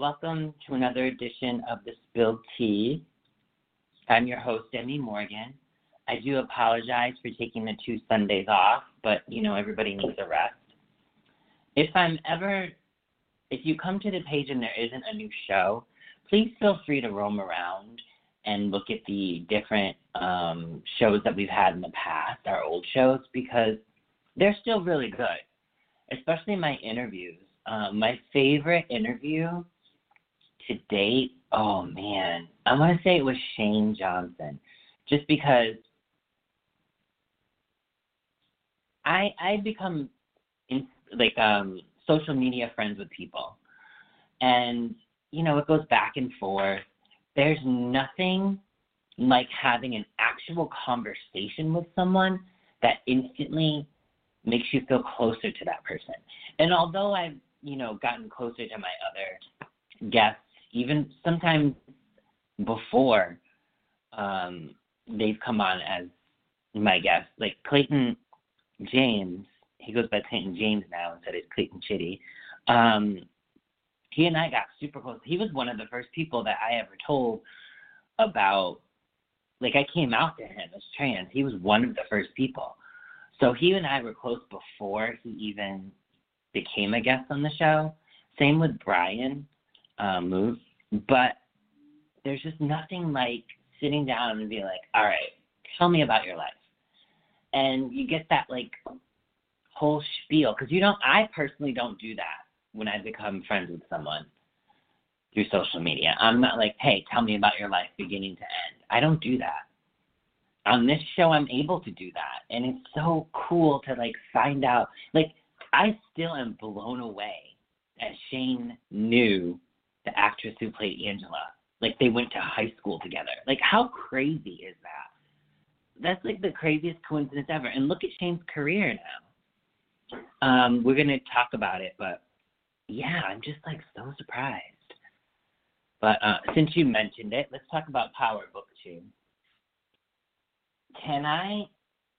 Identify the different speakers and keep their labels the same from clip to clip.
Speaker 1: Welcome to another edition of the Spilled Tea. I'm your host, Emmy Morgan. I do apologize for taking the two Sundays off, but you know, everybody needs a rest. If I'm ever, if you come to the page and there isn't a new show, please feel free to roam around and look at the different um, shows that we've had in the past, our old shows, because they're still really good, especially my interviews. Um, my favorite interview to date, oh man, I want to say it was Shane Johnson, just because I I become in, like um social media friends with people, and you know it goes back and forth. There's nothing like having an actual conversation with someone that instantly makes you feel closer to that person. And although I've you know gotten closer to my other guests even sometimes before um, they've come on as my guest, like Clayton James, he goes by Clayton James now instead of Clayton Chitty. Um, he and I got super close. He was one of the first people that I ever told about, like, I came out to him as trans. He was one of the first people. So he and I were close before he even became a guest on the show. Same with Brian uh, move. But there's just nothing like sitting down and being like, all right, tell me about your life. And you get that like whole spiel because you don't, I personally don't do that when I become friends with someone through social media. I'm not like, hey, tell me about your life beginning to end. I don't do that. On this show, I'm able to do that. And it's so cool to like find out. Like, I still am blown away that Shane knew the actress who played Angela. Like they went to high school together. Like how crazy is that? That's like the craziest coincidence ever. And look at Shane's career now. Um, we're gonna talk about it, but yeah, I'm just like so surprised. But uh, since you mentioned it, let's talk about Power Book Two. Can I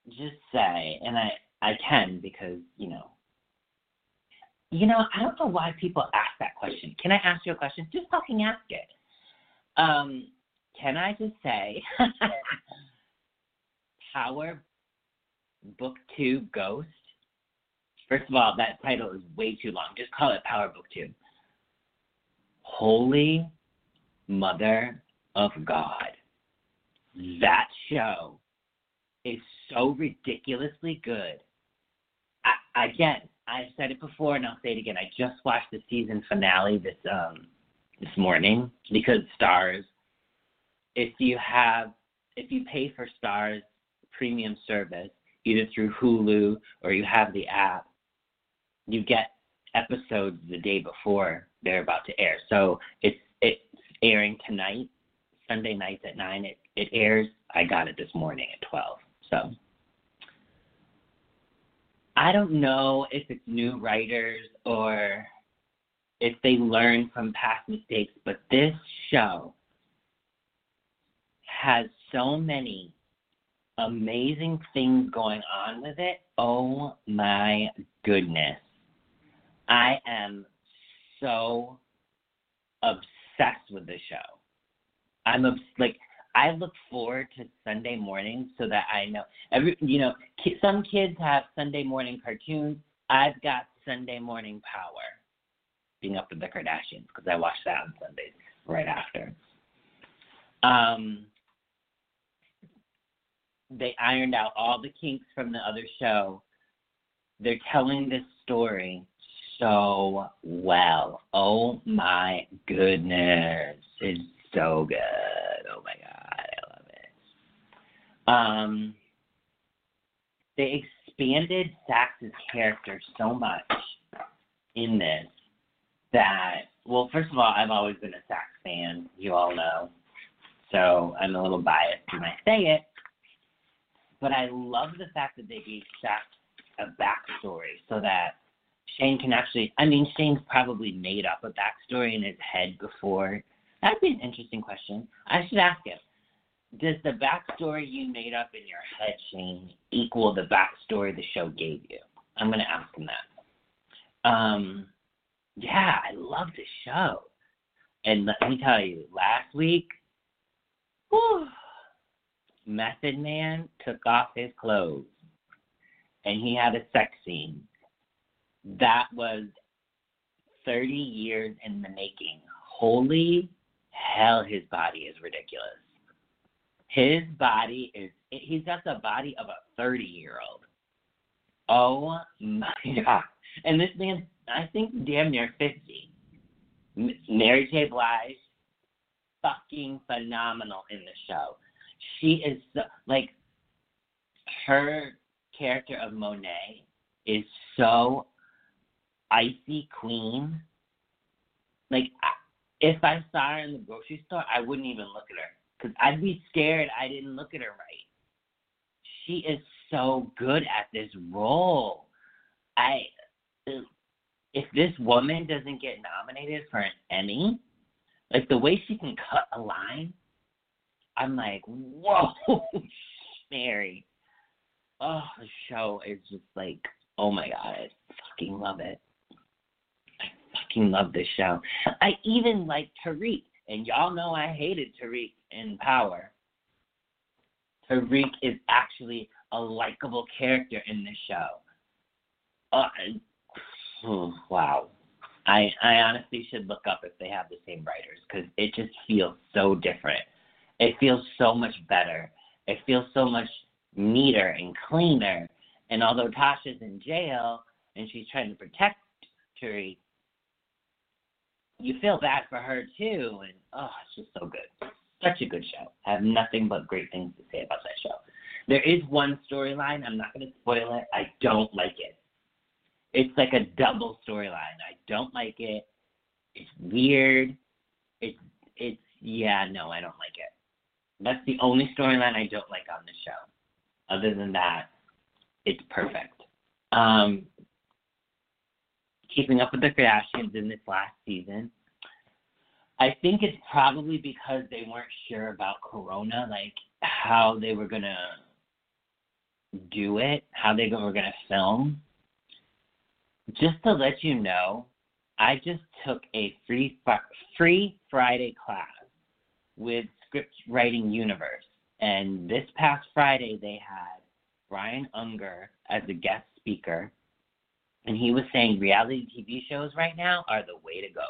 Speaker 1: just say, and I I can because you know you know, I don't know why people ask that question. Can I ask you a question? Just fucking ask it. Um, can I just say, Power Book Two Ghost? First of all, that title is way too long. Just call it Power Book Two. Holy Mother of God. That show is so ridiculously good. I, again, I've said it before and I'll say it again. I just watched the season finale this um this morning because Starz If you have if you pay for Starz premium service, either through Hulu or you have the app, you get episodes the day before they're about to air. So it's it's airing tonight, Sunday nights at nine. It it airs. I got it this morning at twelve. So I don't know if it's new writers or if they learn from past mistakes, but this show has so many amazing things going on with it. Oh my goodness. I am so obsessed with the show. I'm obs- like I look forward to Sunday mornings so that I know every you know some kids have Sunday morning cartoons. I've got Sunday morning power, keeping up with the Kardashians because I watch that on Sundays right after. Um, they ironed out all the kinks from the other show. They're telling this story so well. Oh my goodness, it's so good. Um, they expanded Saxe's character so much in this that well, first of all, I've always been a Saxe fan, you all know. So I'm a little biased when I say it. But I love the fact that they gave Saxe a backstory so that Shane can actually I mean Shane's probably made up a backstory in his head before. That'd be an interesting question. I should ask him. Does the backstory you made up in your head, Shane, equal the backstory the show gave you? I'm gonna ask him that. Um yeah, I love the show. And let me tell you, last week, whew, Method Man took off his clothes and he had a sex scene. That was 30 years in the making. Holy hell, his body is ridiculous. His body is, he's got the body of a 30 year old. Oh my God. And this man, I think damn near 50. Mary J. Blige, fucking phenomenal in the show. She is so, like her character of Monet is so icy queen. Like if I saw her in the grocery store, I wouldn't even look at her because I'd be scared I didn't look at her right. She is so good at this role. I uh, if this woman doesn't get nominated for an Emmy, like the way she can cut a line, I'm like, whoa, Mary. Oh, the show is just like, oh my god, I fucking love it. I fucking love this show. I even like Tariq, and y'all know I hated Tariq in Power. Tariq is actually a likable character in this show. Uh, Oh, wow. I I honestly should look up if they have the same writers because it just feels so different. It feels so much better. It feels so much neater and cleaner. And although Tasha's in jail and she's trying to protect Tariq, you feel bad for her too. And oh, it's just so good. Such a good show. I have nothing but great things to say about that show. There is one storyline. I'm not going to spoil it. I don't like it it's like a double storyline. I don't like it. It's weird. It's it's yeah, no, I don't like it. That's the only storyline I don't like on the show. Other than that, it's perfect. Um, keeping up with the Kardashians in this last season. I think it's probably because they weren't sure about Corona, like how they were gonna do it, how they were gonna film just to let you know, I just took a free free Friday class with Script Writing Universe, and this past Friday they had Brian Unger as a guest speaker, and he was saying reality TV shows right now are the way to go.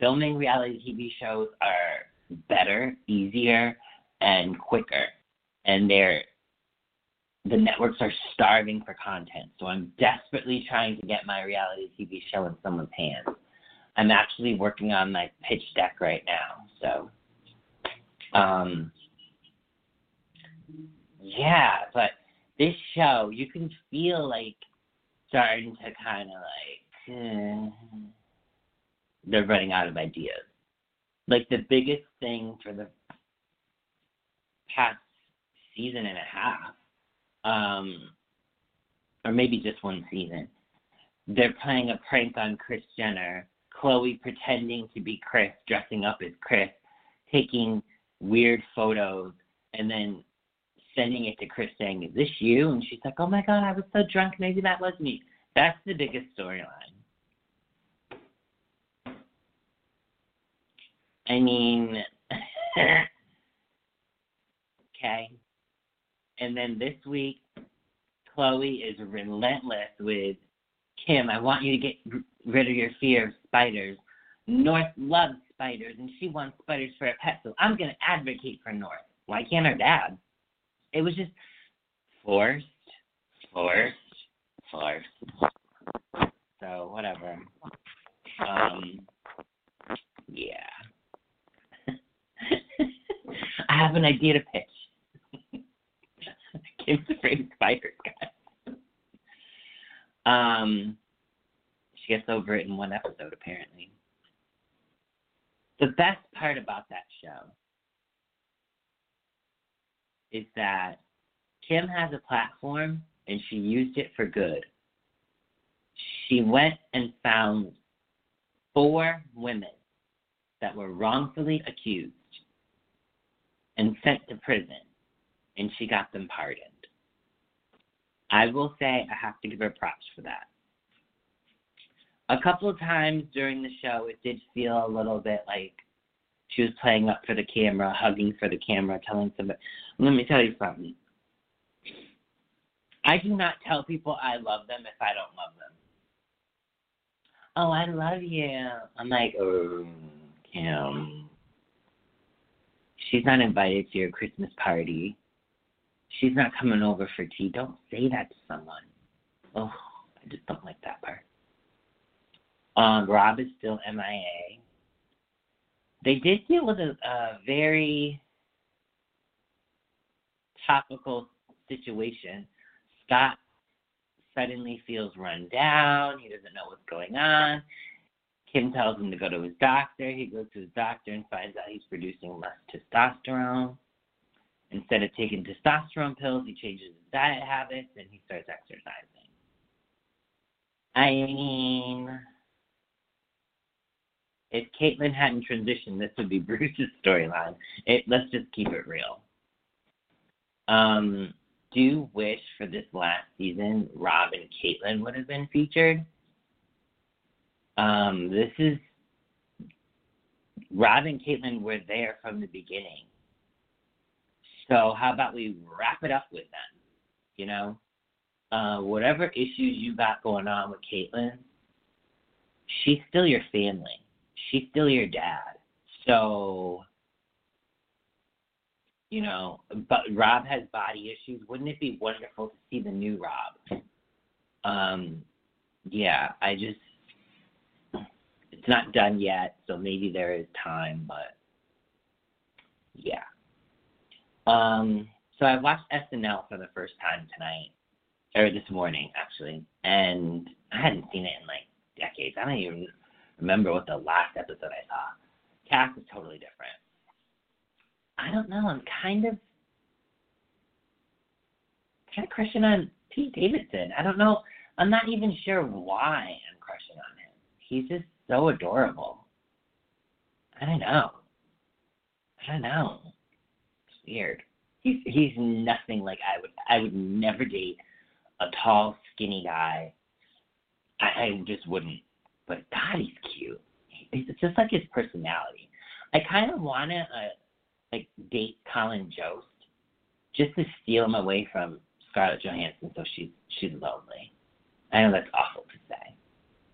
Speaker 1: Filming reality TV shows are better, easier, and quicker, and they're the networks are starving for content. So I'm desperately trying to get my reality TV show in someone's hands. I'm actually working on my pitch deck right now. So, um, yeah, but this show, you can feel like starting to kind of like eh, they're running out of ideas. Like the biggest thing for the past season and a half um, or maybe just one season. They're playing a prank on Kris Jenner. Khloe pretending to be Kris, dressing up as Kris, taking weird photos, and then sending it to Kris saying, Is this you? And she's like, Oh my God, I was so drunk. Maybe that was me. That's the biggest storyline. I mean, okay. And then this week, Khloe is relentless with Kim. I want you to get rid of your fear of spiders. North loves spiders, and she wants spiders for a pet, so I'm going to advocate for North. Why can't her dad? It was just forced, forced, forced. So, whatever. Um, yeah. I have an idea to pitch. Kim's afraid of spiders, guys. Um, she gets over it in one episode, apparently. The best part about that show is that Kim has a platform and she used it for good. She went and found four women that were wrongfully accused and sent to prison, and she got them pardoned. I will say I have to give her props for that. A couple of times during the show, it did feel a little bit like she was playing up for the camera, hugging for the camera, telling somebody. Let me tell you something. I do not tell people I love them if I don't love them. Oh, I love you. I'm like, oh, Kim. She's not invited to your Christmas party. She's not coming over for tea. Don't say that to someone. Oh, I just don't like that part. Um, Rob is still MIA. They did deal with a, a very topical situation. Scott suddenly feels run down. He doesn't know what's going on. Kim tells him to go to his doctor. He goes to his doctor and finds out he's producing less testosterone. Instead of taking testosterone pills, he changes his diet habits and he starts exercising. I mean, if Caitlyn hadn't transitioned, this would be Bruce's storyline. Let's just keep it real. Um, do wish for this last season Rob and Caitlyn would have been featured. Um, this is Rob and Caitlyn were there from the beginning. So how about we wrap it up with them? You know, uh, whatever issues you got going on with Caitlyn, she's still your family. She's still your dad. So you know, but Rob has body issues. Wouldn't it be wonderful to see the new Rob? Um, yeah, I just it's not done yet, so maybe there is time, but yeah. Um, so I watched SNL for the first time tonight, or this morning actually, and I hadn't seen it in like decades. I don't even remember what the last episode I saw. Cast is totally different. I don't know. I'm kind of kind of crushing on Pete Davidson. I don't know. I'm not even sure why I'm crushing on him. He's just so adorable. I don't know. I don't know. It's weird. He's he's nothing like I would I would never date a tall, skinny guy. I, I just wouldn't. But God, he's cute. It's just like his personality. I kind of want to uh, like date Colin Jost just to steal him away from Scarlett Johansson so she's she's lonely. I know that's awful to say.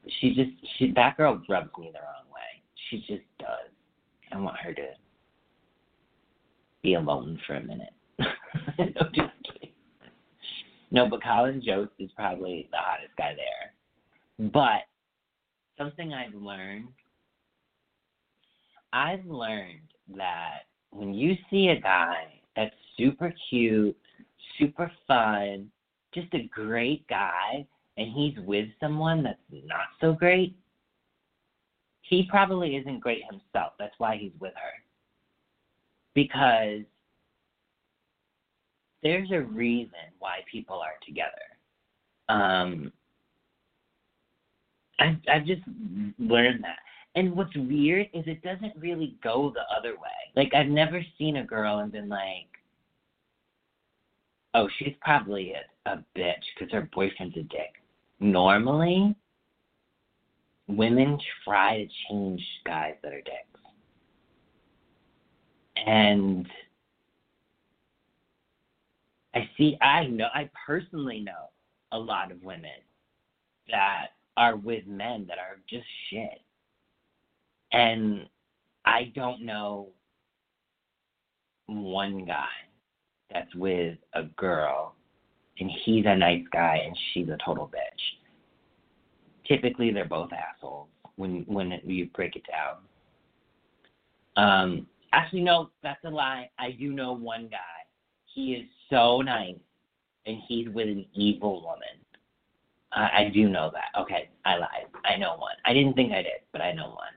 Speaker 1: But she just she that girl rubs me the wrong way. She just does. I want her to be alone for a minute. no, just kidding. No, but Colin Jost is probably the hottest guy there. But something I've learned I've learned that when you see a guy that's super cute, super fun, just a great guy, and he's with someone that's not so great, he probably isn't great himself. That's why he's with her. Because there's a reason why people are together. Um, I've, I've just learned that. And what's weird is it doesn't really go the other way. Like I've never seen a girl and been like, "Oh, she's probably a, a bitch because her boyfriend's a dick." Normally, women try to change guys that are dicks, and I see. I know. I personally know a lot of women that are with men that are just shit and I don't know one guy that's with a girl and he's a nice guy and she's a total bitch. Typically, they're both assholes when when you break it down. Um, actually, no, that's a lie. I do know one guy. He is so nice, and he's with an evil woman. Uh, I do know that. Okay, I lied. I know one. I didn't think I did, but I know one.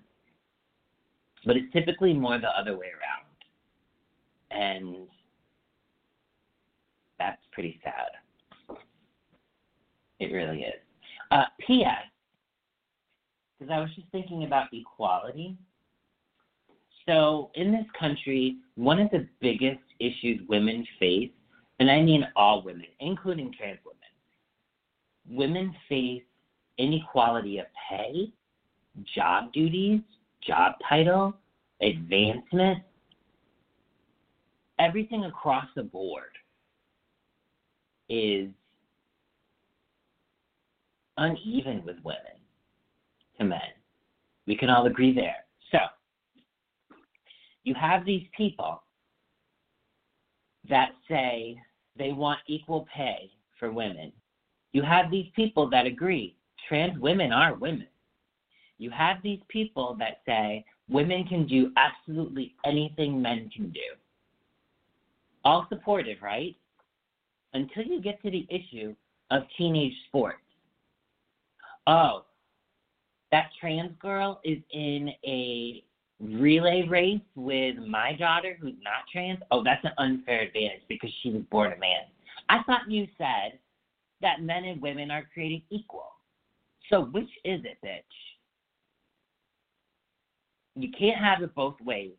Speaker 1: But it's typically more the other way around. And that's pretty sad. It really is. Uh, P.S. Because I was just thinking about equality. So, in this country, one of the biggest issues women face, and I mean all women, including trans women face inequality of pay, job duties, job title, advancement, everything across the board is uneven with women to men. We can all agree there. So, you have these people that say they want equal pay for women. You have these people that agree trans women are women. You have these people that say women can do absolutely anything men can do. All supportive, right? Until you get to the issue of teenage sports. Oh, that trans girl is in a relay race with my daughter who's not trans. Oh, that's an unfair advantage because she was born a man. I thought you said that men and women are created equal. So which is it, bitch? You can't have it both ways.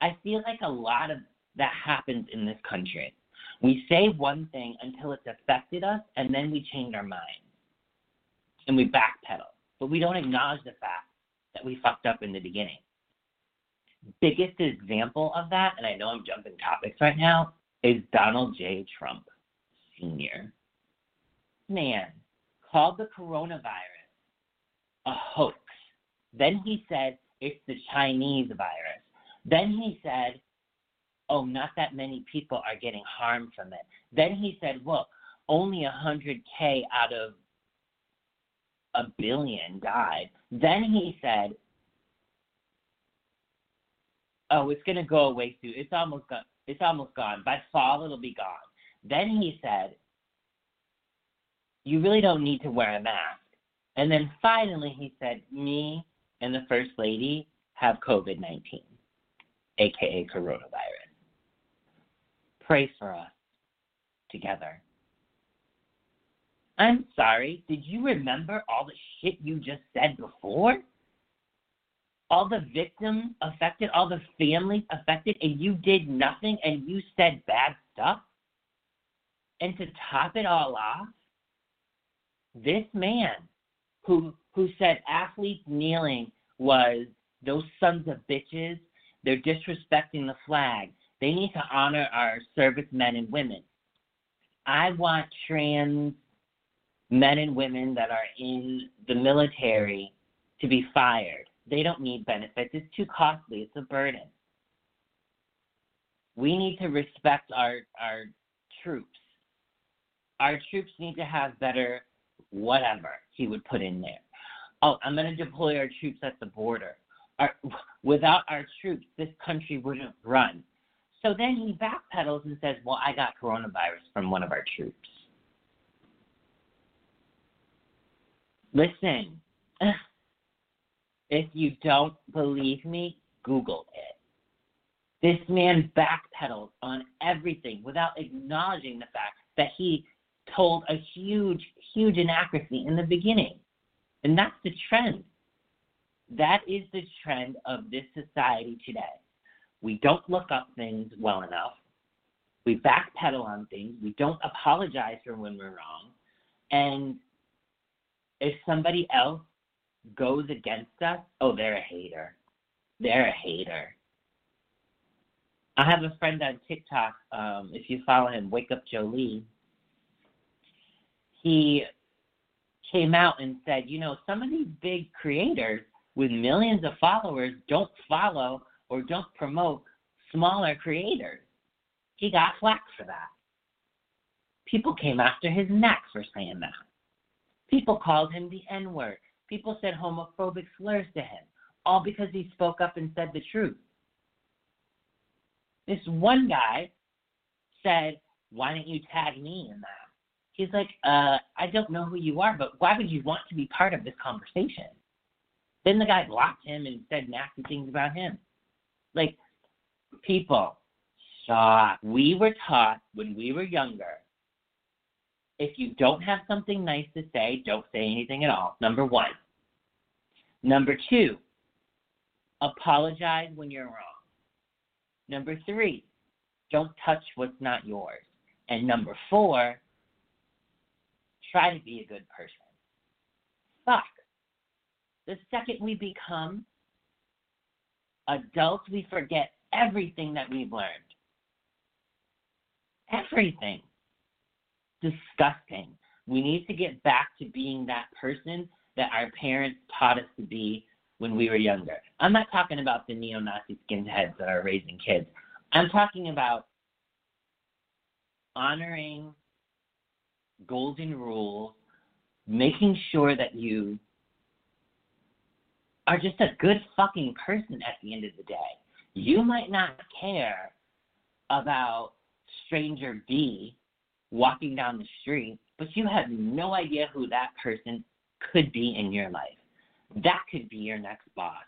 Speaker 1: I feel like a lot of that happens in this country. We say one thing until it's affected us, and then we change our minds. And we backpedal. But we don't acknowledge the fact that we fucked up in the beginning. Biggest example of that, and I know I'm jumping topics right now, is Donald J. Trump Sr. Man called the coronavirus a hoax. Then he said it's the Chinese virus. Then he said, oh, not that many people are getting harmed from it. Then he said, look, only 100K out of a billion died. Then he said, "Oh, it's gonna go away soon. It's almost gone. It's almost gone. By fall, it'll be gone." Then he said, "You really don't need to wear a mask." And then finally, he said, "Me and the first lady have COVID nineteen, aka coronavirus. Pray for us together." I'm sorry, did you remember all the shit you just said before? All the victims affected, all the families affected, and you did nothing and you said bad stuff? And to top it all off, this man who who said athletes kneeling was those sons of bitches, they're disrespecting the flag. They need to honor our servicemen and women. I want trans men and women that are in the military to be fired. They don't need benefits. It's too costly. It's a burden. We need to respect our our troops. Our troops need to have better whatever he would put in there. Oh, I'm going to deploy our troops at the border. Our, without our troops, this country wouldn't run. So then he backpedals and says, Well, I got coronavirus from one of our troops. Listen, if you don't believe me, Google it. This man backpedals on everything without acknowledging the fact that he told a huge, huge inaccuracy in the beginning. And that's the trend. That is the trend of this society today. We don't look up things well enough. We backpedal on things. We don't apologize for when we're wrong. And if somebody else goes against us, oh, they're a hater. They're a hater. I have a friend on TikTok. Um, if you follow him, Wake Up Jolie. He came out and said, you know, some of these big creators with millions of followers don't follow or don't promote smaller creators. He got flack for that. People came after his neck for saying that. People called him the N word. People said homophobic slurs to him, all because he spoke up and said the truth. This one guy said, Why didn't you tag me in that? He's like, uh, I don't know who you are, but why would you want to be part of this conversation? Then the guy blocked him and said nasty things about him. Like, people, stop. We were taught when we were younger if you don't have something nice to say, don't say anything at all. Number one. Number two, apologize when you're wrong. Number three, don't touch what's not yours. And number four, try to be a good person. Fuck. The second we become adults, we forget everything that we've learned. Everything. Disgusting. We need to get back to being that person that our parents taught us to be when we were younger. I'm not talking about the neo Nazi skinheads that are raising kids. I'm talking about honoring golden rules, making sure that you are just a good fucking person at the end of the day. You might not care about stranger B walking down the street, but you have no idea who that person could be in your life. That could be your next boss.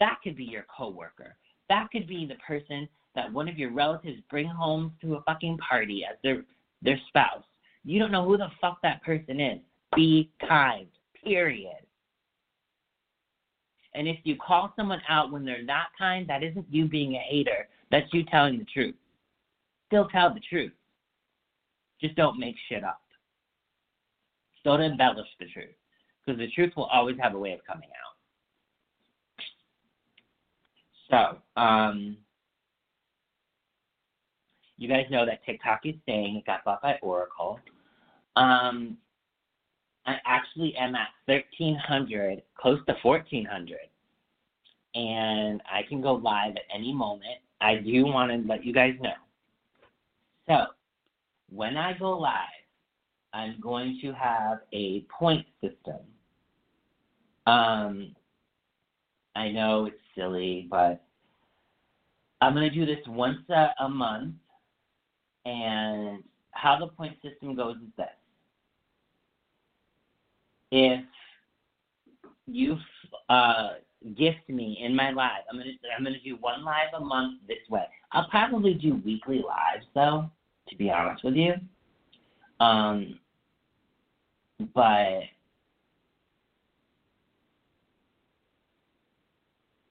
Speaker 1: That could be your coworker. That could be the person that one of your relatives bring home to a fucking party as their their spouse. You don't know who the fuck that person is. Be kind. Period. And if you call someone out when they're not kind, that isn't you being a hater. That's you telling the truth. Still tell the truth. Just don't make shit up. Don't embellish the truth. Because the truth will always have a way of coming out. So, um, you guys know that TikTok is staying. It got bought by Oracle. Um, I actually am at 1,300, close to 1,400. And I can go live at any moment. I do want to let you guys know. So, when I go live, I'm going to have a point system. Um, I know it's silly, but I'm going to do this once a, a month. And how the point system goes is this if you uh, gift me in my live, I'm gonna I'm gonna do one live a month this way. I'll probably do weekly lives though, to be honest with you. Um, but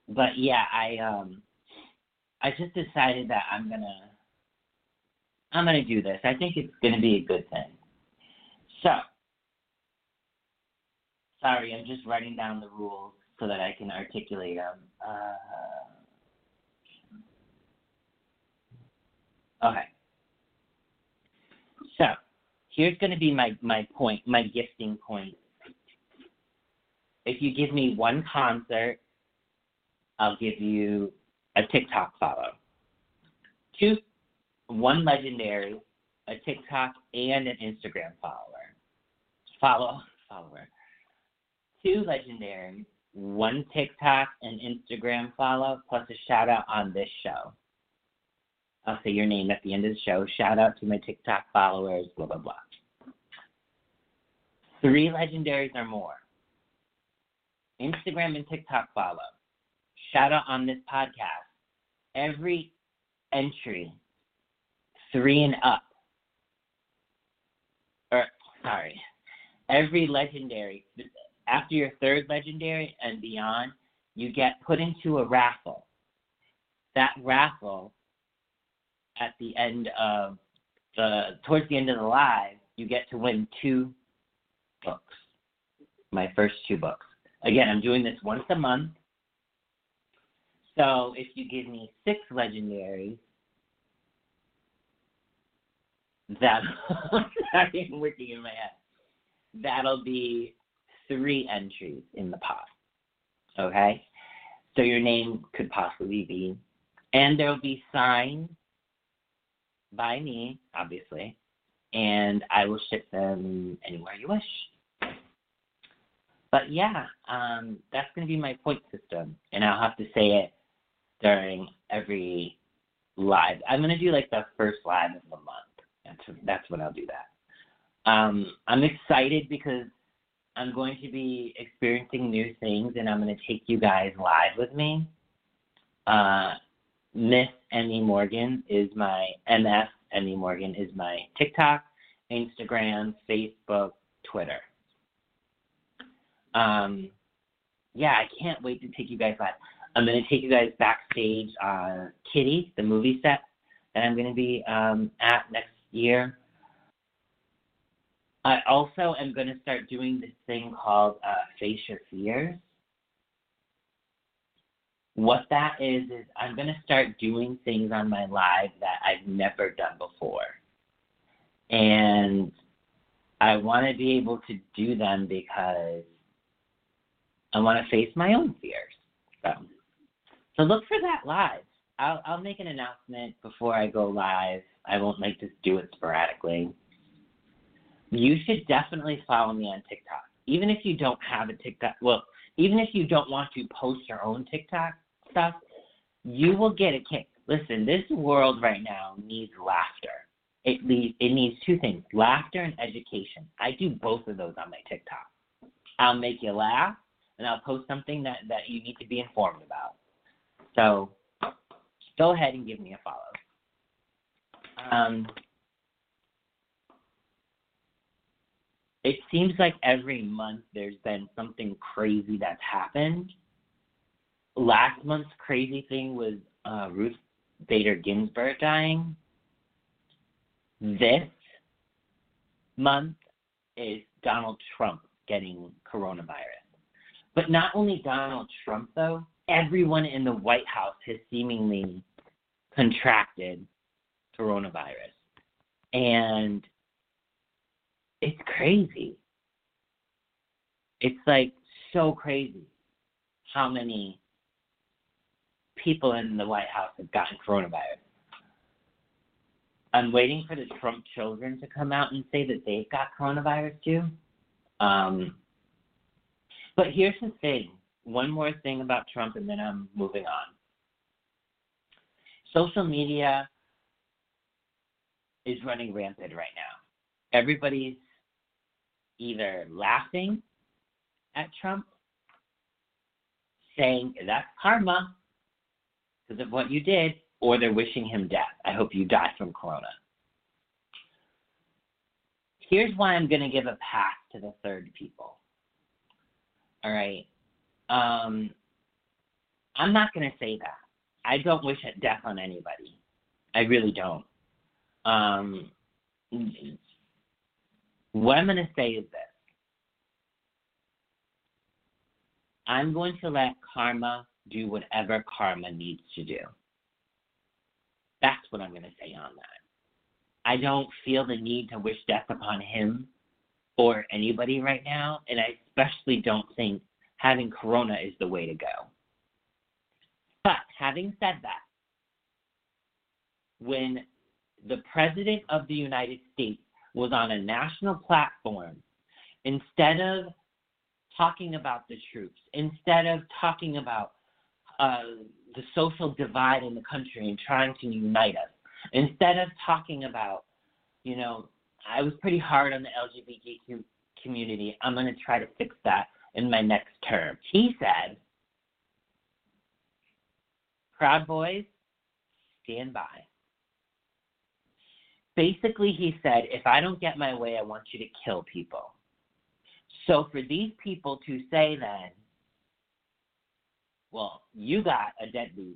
Speaker 1: but yeah, I um I just decided that I'm gonna I'm gonna do this. I think it's gonna be a good thing. So Sorry, I'm just writing down the rules so that I can articulate them. Uh, okay. So, here's going to be my, my point, my gifting point. If you give me one concert, I'll give you a TikTok follow. Two, one legendary, a TikTok, and an Instagram follower. Follow, follower two legendaries, one TikTok and Instagram follow, plus a shout out on this show. I'll say your name at the end of the show. Shout out to my TikTok followers, blah, blah, blah. Three legendaries or more. Instagram and TikTok follow. Shout out on this podcast. Every entry, three and up. Or, sorry, every legendary, after your third legendary and beyond, you get put into a raffle. That raffle, at the end of the towards the end of the live, you get to win two books. My first two books. Again, I'm doing this once a month. So if you give me six legendaries, that I'm working in my head. That'll be three entries in the pot. Okay? So your name could possibly be, and there'll be signed by me, obviously, and I will ship them anywhere you wish. But yeah, um, that's going to be my point system, and I'll have to say it during every live. I'm going to do like the first live of the month. That's that's when I'll do that. Um, I'm excited because I'm going to be experiencing new things, and I'm going to take you guys live with me. Uh, Miss Emmy Morgan is my MF Emmy Morgan is my TikTok, Instagram, Facebook, Twitter. Um, yeah, I can't wait to take you guys live. I'm going to take you guys backstage on Kitty, the movie set that I'm going to be um, at next year. I also am going to start doing this thing called uh, Face Your Fears. What that is, is I'm going to start doing things on my live that I've never done before. And I want to be able to do them because I want to face my own fears. So, so look for that live. I'll, I'll make an announcement before I go live. I won't like just do it sporadically you should definitely follow me on TikTok. Even if you don't have a TikTok, well, even if you don't want to post your own TikTok stuff, you will get a kick. Listen, this world right now needs laughter. It needs it needs two things: laughter and education. I do both of those on my TikTok. I'll make you laugh, and I'll post something that that you need to be informed about. So, go ahead and give me a follow. Um, it seems like every month there's been something crazy that's happened. Last month's crazy thing was uh, Ruth Bader Ginsburg dying. This month is Donald Trump getting coronavirus. But not only Donald Trump, though, everyone in the White House has seemingly contracted coronavirus. And it's crazy. It's like so crazy how many people in the White House have gotten coronavirus. I'm waiting for the Trump children to come out and say that they've got coronavirus too. Um, but here's the thing one more thing about Trump, and then I'm moving on. Social media is running rampant right now. Everybody's either laughing at Trump, saying that's karma because of what you did, or they're wishing him death. I hope you die from corona. Here's why I'm going to give a pass to the third people. All right. Um, I'm not going to say that. I don't wish death on anybody. I really don't. Um, what I'm going to say is this I'm going to let karma do whatever karma needs to do. That's what I'm going to say on that. I don't feel the need to wish death upon him or anybody right now, and I especially don't think having corona is the way to go. But having said that, when the President of the United States was on a national platform, instead of talking about the troops, instead of talking about uh, the social divide in the country and trying to unite us, instead of talking about, you know, I was pretty hard on the LGBTQ community. I'm going to try to fix that in my next term. He said, Proud Boys, stand by basically he said, if I don't get my way, I want you to kill people. So for these people to say then, well, you got a deadly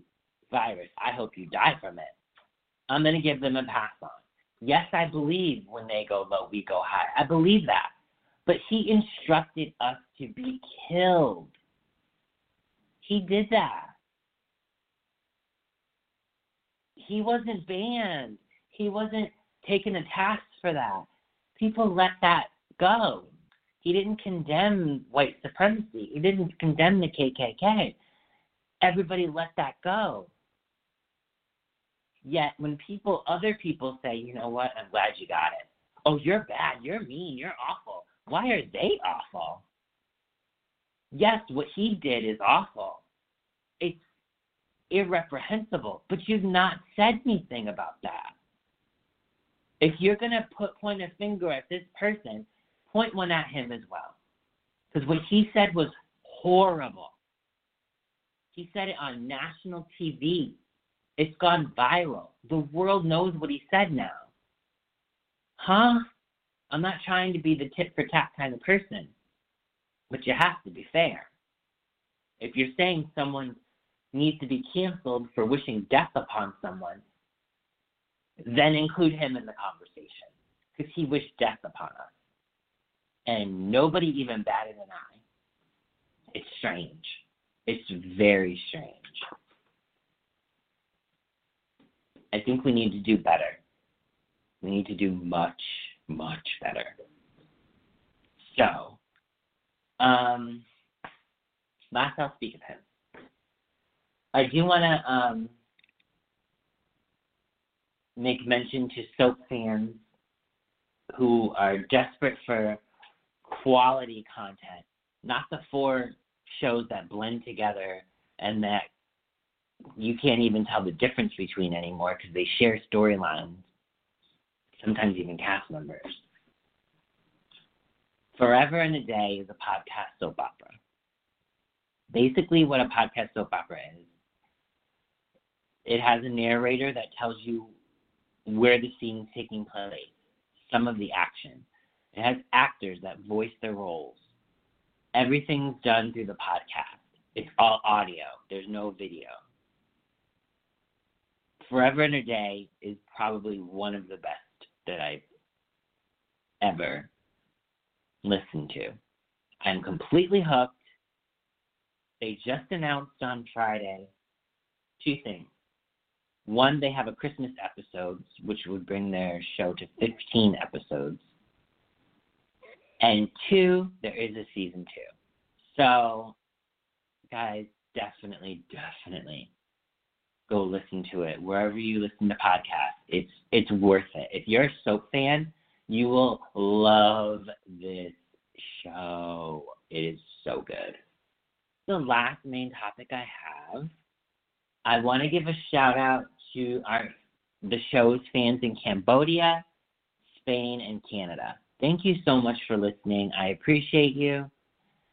Speaker 1: virus. I hope you die from it. I'm going to give them a pass on. Yes, I believe when they go low, we go high. I believe that. But he instructed us to be killed. He did that. He wasn't banned. He wasn't taken a task for that. People let that go. He didn't condemn white supremacy. He didn't condemn the KKK. Everybody let that go. Yet when people, other people say, you know what, I'm glad you got it. Oh, you're bad. You're mean. You're awful. Why are they awful? Yes, what he did is awful. Irreprehensible, but you've not said anything about that If you're gonna put point a finger at this person, point one at him as well. Because what he said was horrible. He said it on national TV. It's gone viral. The world knows what he said now. Huh? I'm not trying to be the tit for tat kind of person, but you have to be fair. If you're saying someone needs to be canceled for wishing death upon someone, then include him in the conversation because he wished death upon us. And nobody even batted an eye. It's strange. It's very strange. I think we need to do better. We need to do much, much better. So, um, last I'll speak of him. I do want to um, make mention to soap fans who are desperate for quality content, not the four shows that blend together and that you can't even tell the difference between anymore because they share storylines, sometimes even cast members. Forever and a Day is a podcast soap opera. Basically, what a podcast soap opera is, it has a narrator that tells you where the scene's taking place, some of the action. It has actors that voice their roles. Everything's done through the podcast. It's all audio. There's no video. Forever and a Day is probably one of the best that I've ever listened to. I'm completely hooked. They just announced on Friday two things. One, they have a Christmas episode, which would bring their show to 15 episodes. And two, there is a season two. So, guys, definitely, definitely go listen to it wherever you listen to podcasts. It's it's worth it. If you're a soap fan, you will love this show. It is so good. The last main topic I have, I want to give a shout out to our the show's fans in Cambodia, Spain, and Canada. Thank you so much for listening. I appreciate you.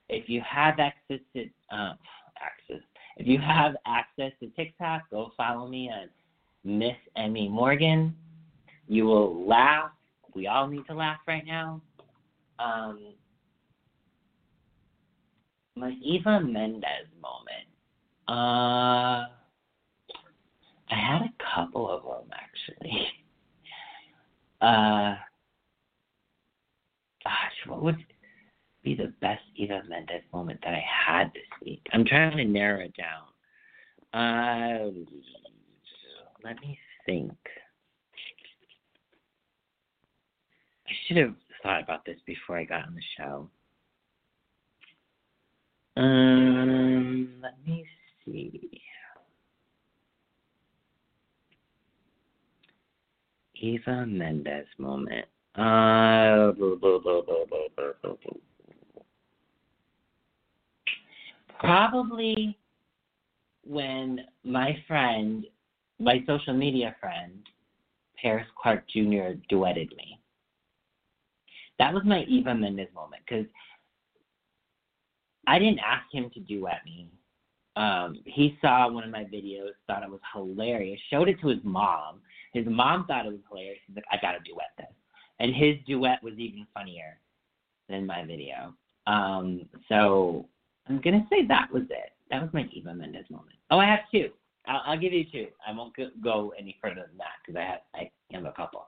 Speaker 1: If you have access to uh, access, if you have access to TikTok, go follow me on Miss Emmy Morgan. You will laugh. We all need to laugh right now. Um, my Eva Mendes moment. Uh, I had a couple of them actually. Uh, gosh, what would be the best Eva Mendes moment that I had this week? I'm trying to narrow it down. Uh, let me think. I should have thought about this before I got on the show. Um, let me see. Eva Mendes moment. Uh, probably when my friend, my social media friend, Paris Clark Jr. duetted me. That was my Eva Mendes moment because I didn't ask him to duet me. Um, he saw one of my videos, thought it was hilarious, showed it to his mom. His mom thought it was hilarious. He's like, I gotta duet this. And his duet was even funnier than my video. Um, so I'm gonna say that was it. That was my Eva Mendes moment. Oh, I have two. I'll, I'll give you two. I won't go any further than that because I have I have a couple.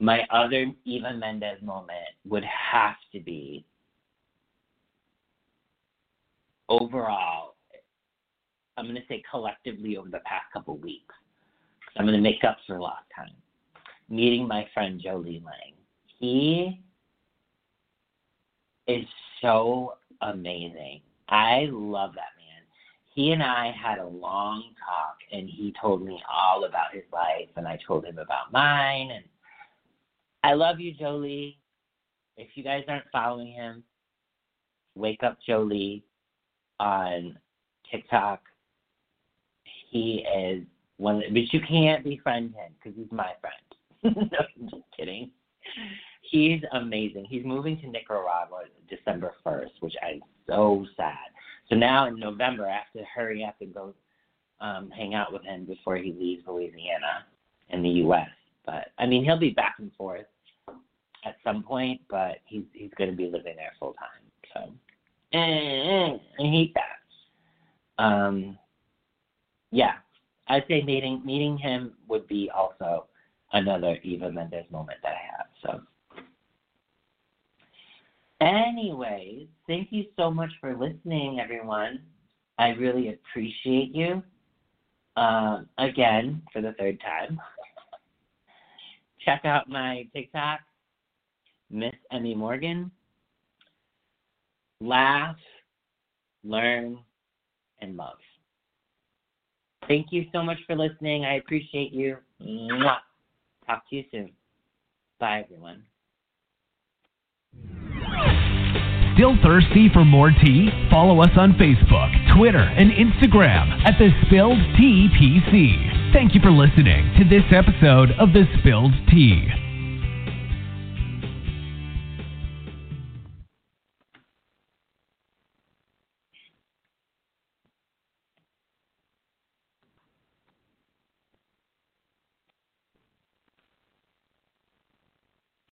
Speaker 1: My other Eva Mendes moment would have to be overall, I'm to say collectively over the past couple weeks, I'm going to make up for lost time. Meeting my friend Jolie Lang. He is so amazing. I love that man. He and I had a long talk, and he told me all about his life, and I told him about mine. And I love you, Jolie. If you guys aren't following him, wake up, Jolie on TikTok. He is one, but you can't befriend him because he's my friend. no, I'm just kidding. He's amazing. He's moving to Nicaragua December 1st, which I'm so sad. So now in November, I have to hurry up and go um, hang out with him before he leaves Louisiana in the U.S. But I mean, he'll be back and forth at some point, but he's he's going to be living there full time. So I hate that. Um, yeah, I'd say meeting meeting him would be also another Eva Mendes moment that I have. So. Anyways, thank you so much for listening, everyone. I really appreciate you. Um, again, for the third time. Check out my TikTok, Miss Emmy Morgan. Laugh, learn, and love. Thank you so much for listening. I appreciate you. Mwah. Talk to you soon. Bye, everyone.
Speaker 2: Still thirsty for more tea? Follow us on Facebook, Twitter, and Instagram at The Spilled Tea PC. Thank you for listening to this episode of The Spilled Tea.